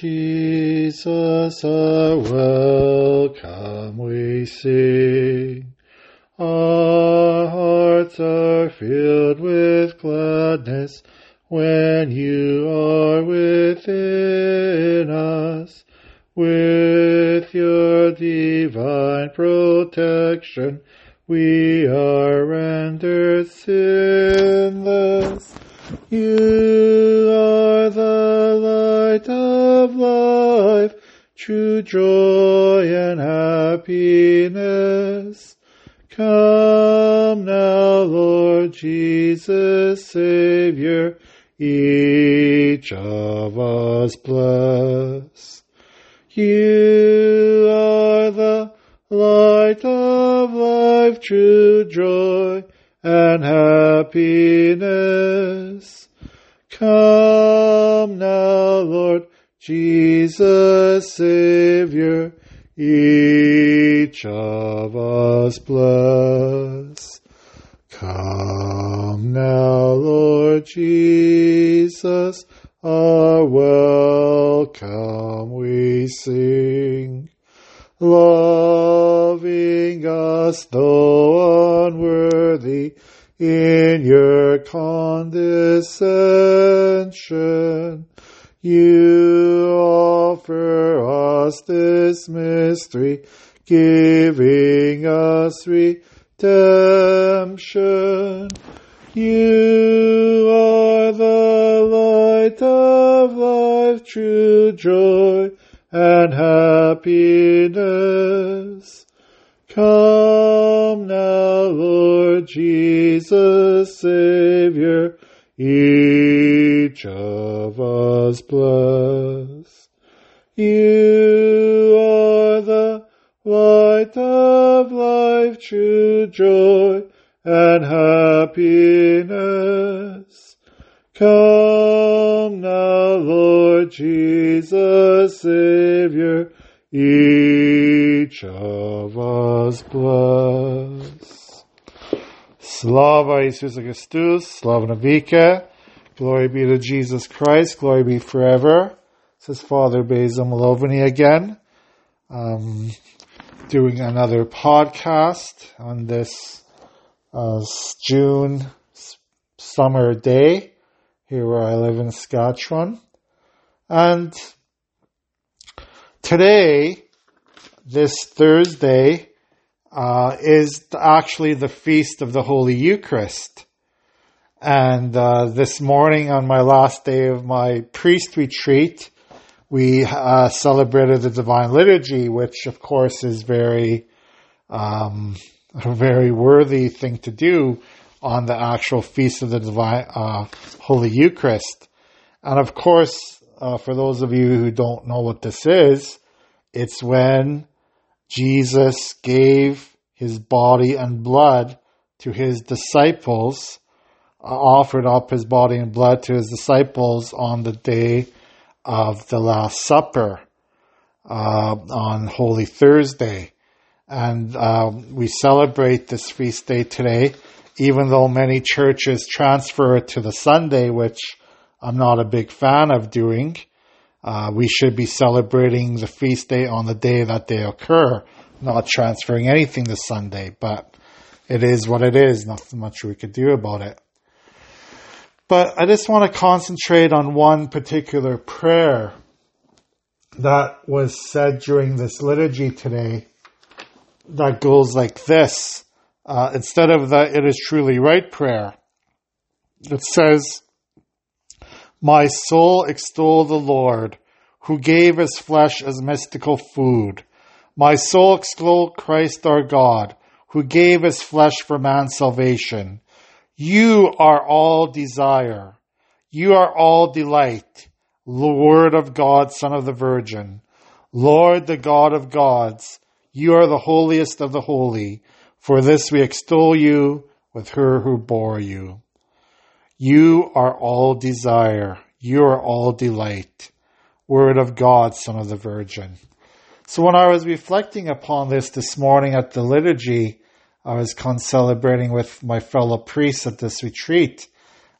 Jesus, a welcome we sing. Our hearts are filled with gladness when you are within us. With your divine protection, we are rendered Savior, each of us bless. You are the light of life, true joy and happiness. Come now, Lord Jesus, Savior, each of us bless. Come now, Lord Jesus, our welcome we sing. Loving us though unworthy in your condescension, you offer us this mystery, giving us redemption. You are the light of life, true joy and happiness. Come now, Lord Jesus, Savior, each of us bless. You light of life, true joy and happiness. Come now, Lord Jesus, Savior, each of us bless. Slava Jesus Christus, Slava Navika, glory be to Jesus Christ, glory be forever. Says Father Basil Malovany again, um, doing another podcast on this uh, June summer day here where I live in Saskatchewan. And today, this Thursday, uh, is actually the feast of the Holy Eucharist. And uh, this morning, on my last day of my priest retreat, we uh, celebrated the Divine Liturgy, which, of course, is very, um, a very worthy thing to do on the actual feast of the Divine uh, Holy Eucharist. And of course, uh, for those of you who don't know what this is, it's when Jesus gave his body and blood to his disciples, uh, offered up his body and blood to his disciples on the day of the Last Supper uh, on Holy Thursday. And uh, we celebrate this feast day today, even though many churches transfer it to the Sunday, which I'm not a big fan of doing. Uh, we should be celebrating the feast day on the day that they occur, not transferring anything to Sunday, but it is what it is. Nothing much we could do about it. But I just want to concentrate on one particular prayer that was said during this liturgy today that goes like this. Uh, instead of the it is truly right prayer, it says, My soul extol the Lord, who gave his flesh as mystical food. My soul extol Christ our God, who gave his flesh for man's salvation. You are all desire. You are all delight. Lord of God, Son of the Virgin. Lord, the God of gods. You are the holiest of the holy. For this we extol you with her who bore you. You are all desire. You are all delight. Word of God, Son of the Virgin. So when I was reflecting upon this this morning at the liturgy, I was celebrating with my fellow priests at this retreat.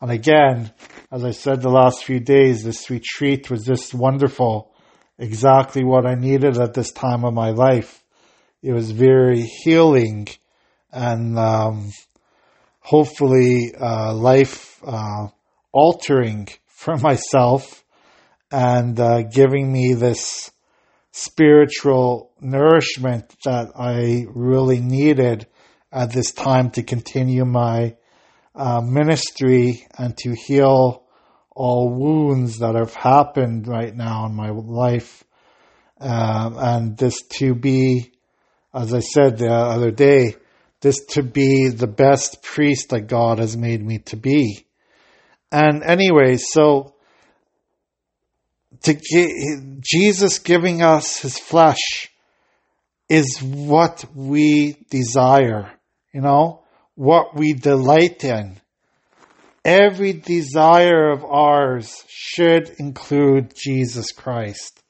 And again, as I said the last few days, this retreat was just wonderful exactly what I needed at this time of my life. It was very healing and um, hopefully uh, life uh, altering for myself and uh, giving me this spiritual nourishment that I really needed at this time to continue my uh, ministry and to heal all wounds that have happened right now in my life. Um, and this to be, as I said the other day, this to be the best priest that God has made me to be. And anyway, so to get, Jesus giving us his flesh is what we desire, you know, what we delight in. Every desire of ours should include Jesus Christ.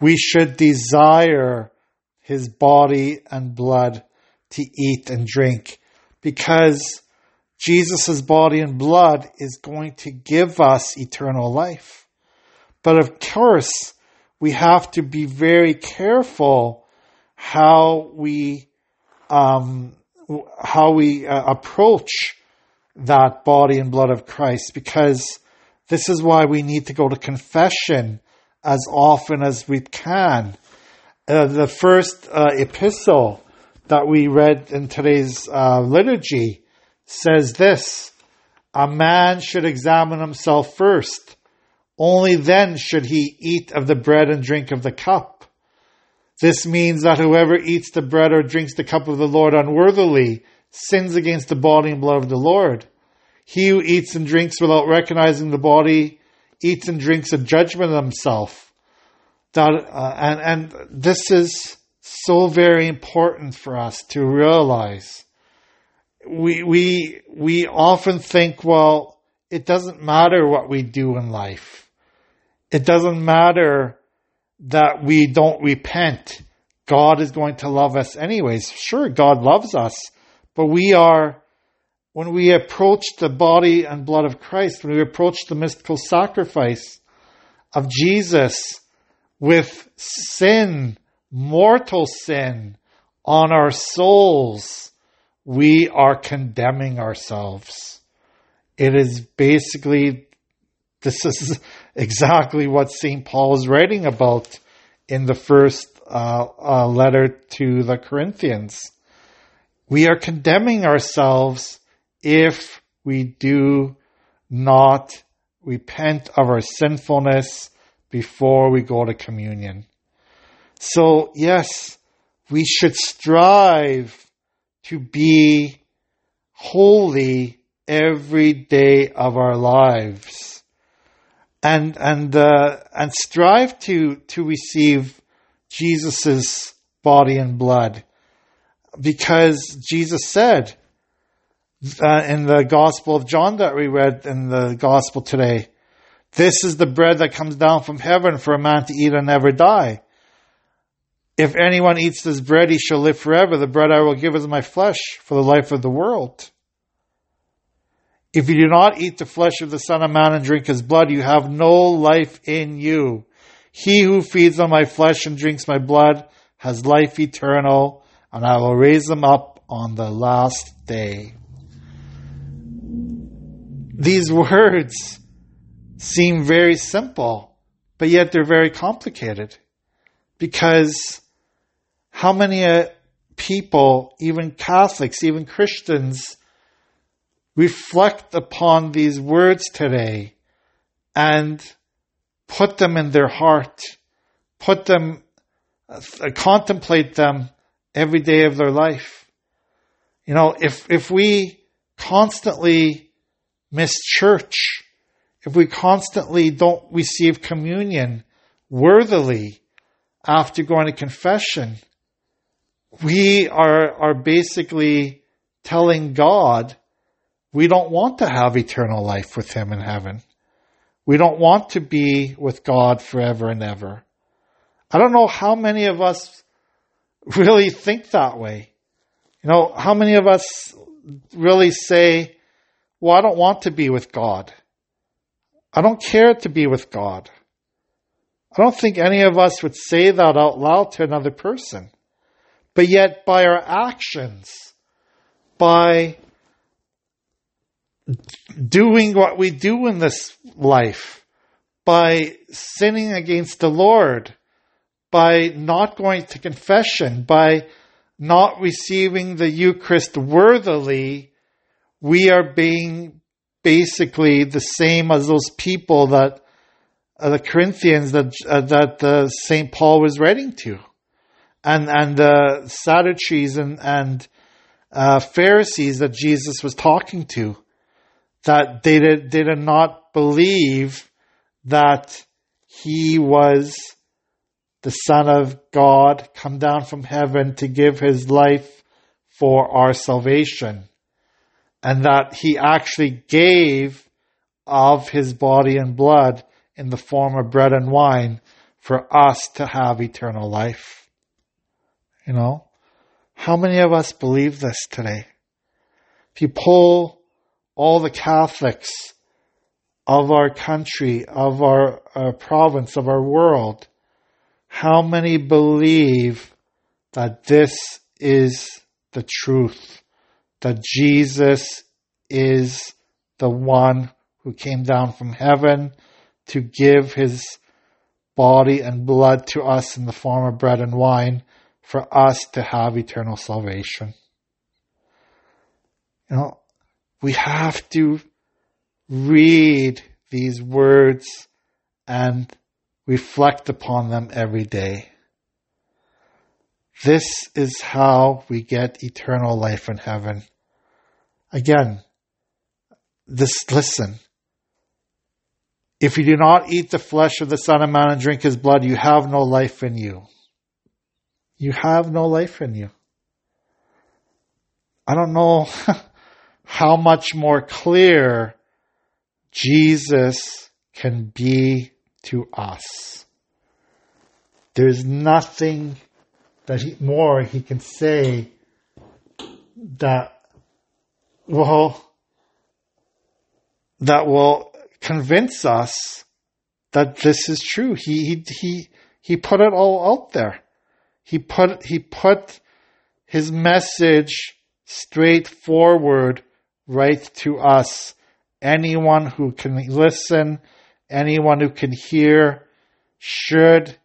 We should desire his body and blood to eat and drink because Jesus' body and blood is going to give us eternal life. But of course, we have to be very careful how we um, how we uh, approach that body and blood of Christ because this is why we need to go to confession as often as we can. Uh, the first uh, epistle that we read in today's uh, liturgy says this A man should examine himself first. Only then should he eat of the bread and drink of the cup. This means that whoever eats the bread or drinks the cup of the Lord unworthily sins against the body and blood of the Lord. He who eats and drinks without recognizing the body eats and drinks a judgment of himself. That, uh, and, and this is so very important for us to realize. We, we, we often think, well, it doesn't matter what we do in life. It doesn't matter that we don't repent. God is going to love us anyways. Sure, God loves us, but we are, when we approach the body and blood of Christ, when we approach the mystical sacrifice of Jesus with sin, mortal sin on our souls, we are condemning ourselves. It is basically, this is exactly what St. Paul is writing about in the first uh, uh, letter to the Corinthians. We are condemning ourselves if we do not repent of our sinfulness before we go to communion. So, yes, we should strive to be holy every day of our lives and and uh, and strive to to receive Jesus's body and blood because Jesus said uh, in the Gospel of John that we read in the Gospel today, this is the bread that comes down from heaven for a man to eat and never die. If anyone eats this bread, he shall live forever. The bread I will give is my flesh for the life of the world. If you do not eat the flesh of the Son of Man and drink his blood, you have no life in you. He who feeds on my flesh and drinks my blood has life eternal, and I will raise him up on the last day. These words seem very simple, but yet they're very complicated. Because how many uh, people, even Catholics, even Christians, reflect upon these words today and put them in their heart, put them, uh, contemplate them every day of their life. You know, if, if we constantly miss church, if we constantly don't receive communion worthily after going to confession, we are, are basically telling God we don't want to have eternal life with Him in heaven. We don't want to be with God forever and ever. I don't know how many of us really think that way. You know, how many of us really say, well, I don't want to be with God. I don't care to be with God. I don't think any of us would say that out loud to another person. But yet, by our actions, by doing what we do in this life, by sinning against the Lord, by not going to confession, by not receiving the Eucharist worthily, we are being basically the same as those people that uh, the Corinthians that uh, that uh, Saint Paul was writing to, and and the Sadducees and and uh, Pharisees that Jesus was talking to, that they did they did not believe that he was the Son of God, come down from heaven to give his life for our salvation, and that he actually gave of his body and blood in the form of bread and wine for us to have eternal life. You know? How many of us believe this today? If you poll all the Catholics of our country, of our, our province, of our world, how many believe that this is the truth? That Jesus is the one who came down from heaven to give his body and blood to us in the form of bread and wine for us to have eternal salvation. You know, we have to read these words and reflect upon them every day. This is how we get eternal life in heaven. Again, this, listen, if you do not eat the flesh of the Son of Man and drink his blood, you have no life in you. You have no life in you. I don't know how much more clear Jesus can be to us. There's nothing that he, more he can say that will that will convince us that this is true. He, he, he, he put it all out there. He put, he put his message straightforward right to us. Anyone who can listen, anyone who can hear should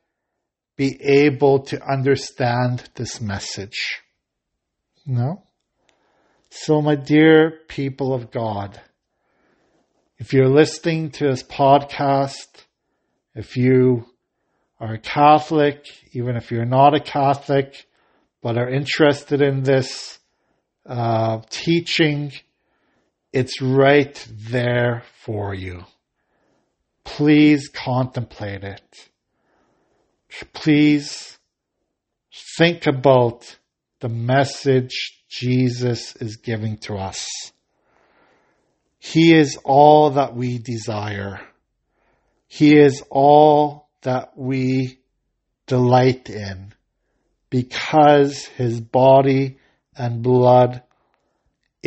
be able to understand this message. No? So my dear people of God, if you're listening to this podcast, if you are a Catholic, even if you're not a Catholic, but are interested in this uh, teaching, it's right there for you. Please contemplate it. Please think about the message Jesus is giving to us. He is all that we desire. He is all that we delight in because his body and blood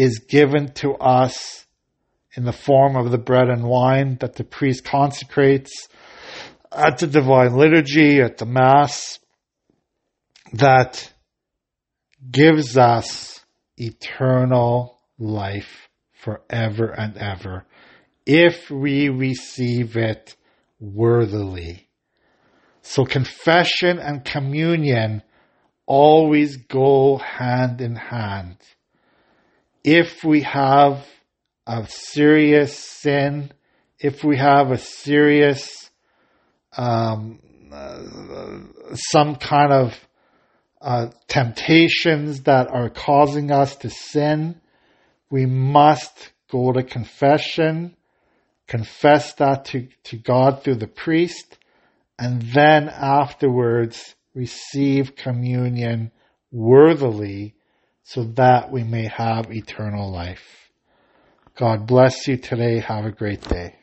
is given to us in the form of the bread and wine that the priest consecrates at the divine liturgy, at the mass, that gives us eternal life forever and ever if we receive it worthily. So confession and communion always go hand in hand. If we have a serious sin, if we have a serious, um, uh, some kind of uh, temptations that are causing us to sin, we must go to confession, confess that to, to God through the priest, and then afterwards receive communion worthily so that we may have eternal life. God bless you today. Have a great day.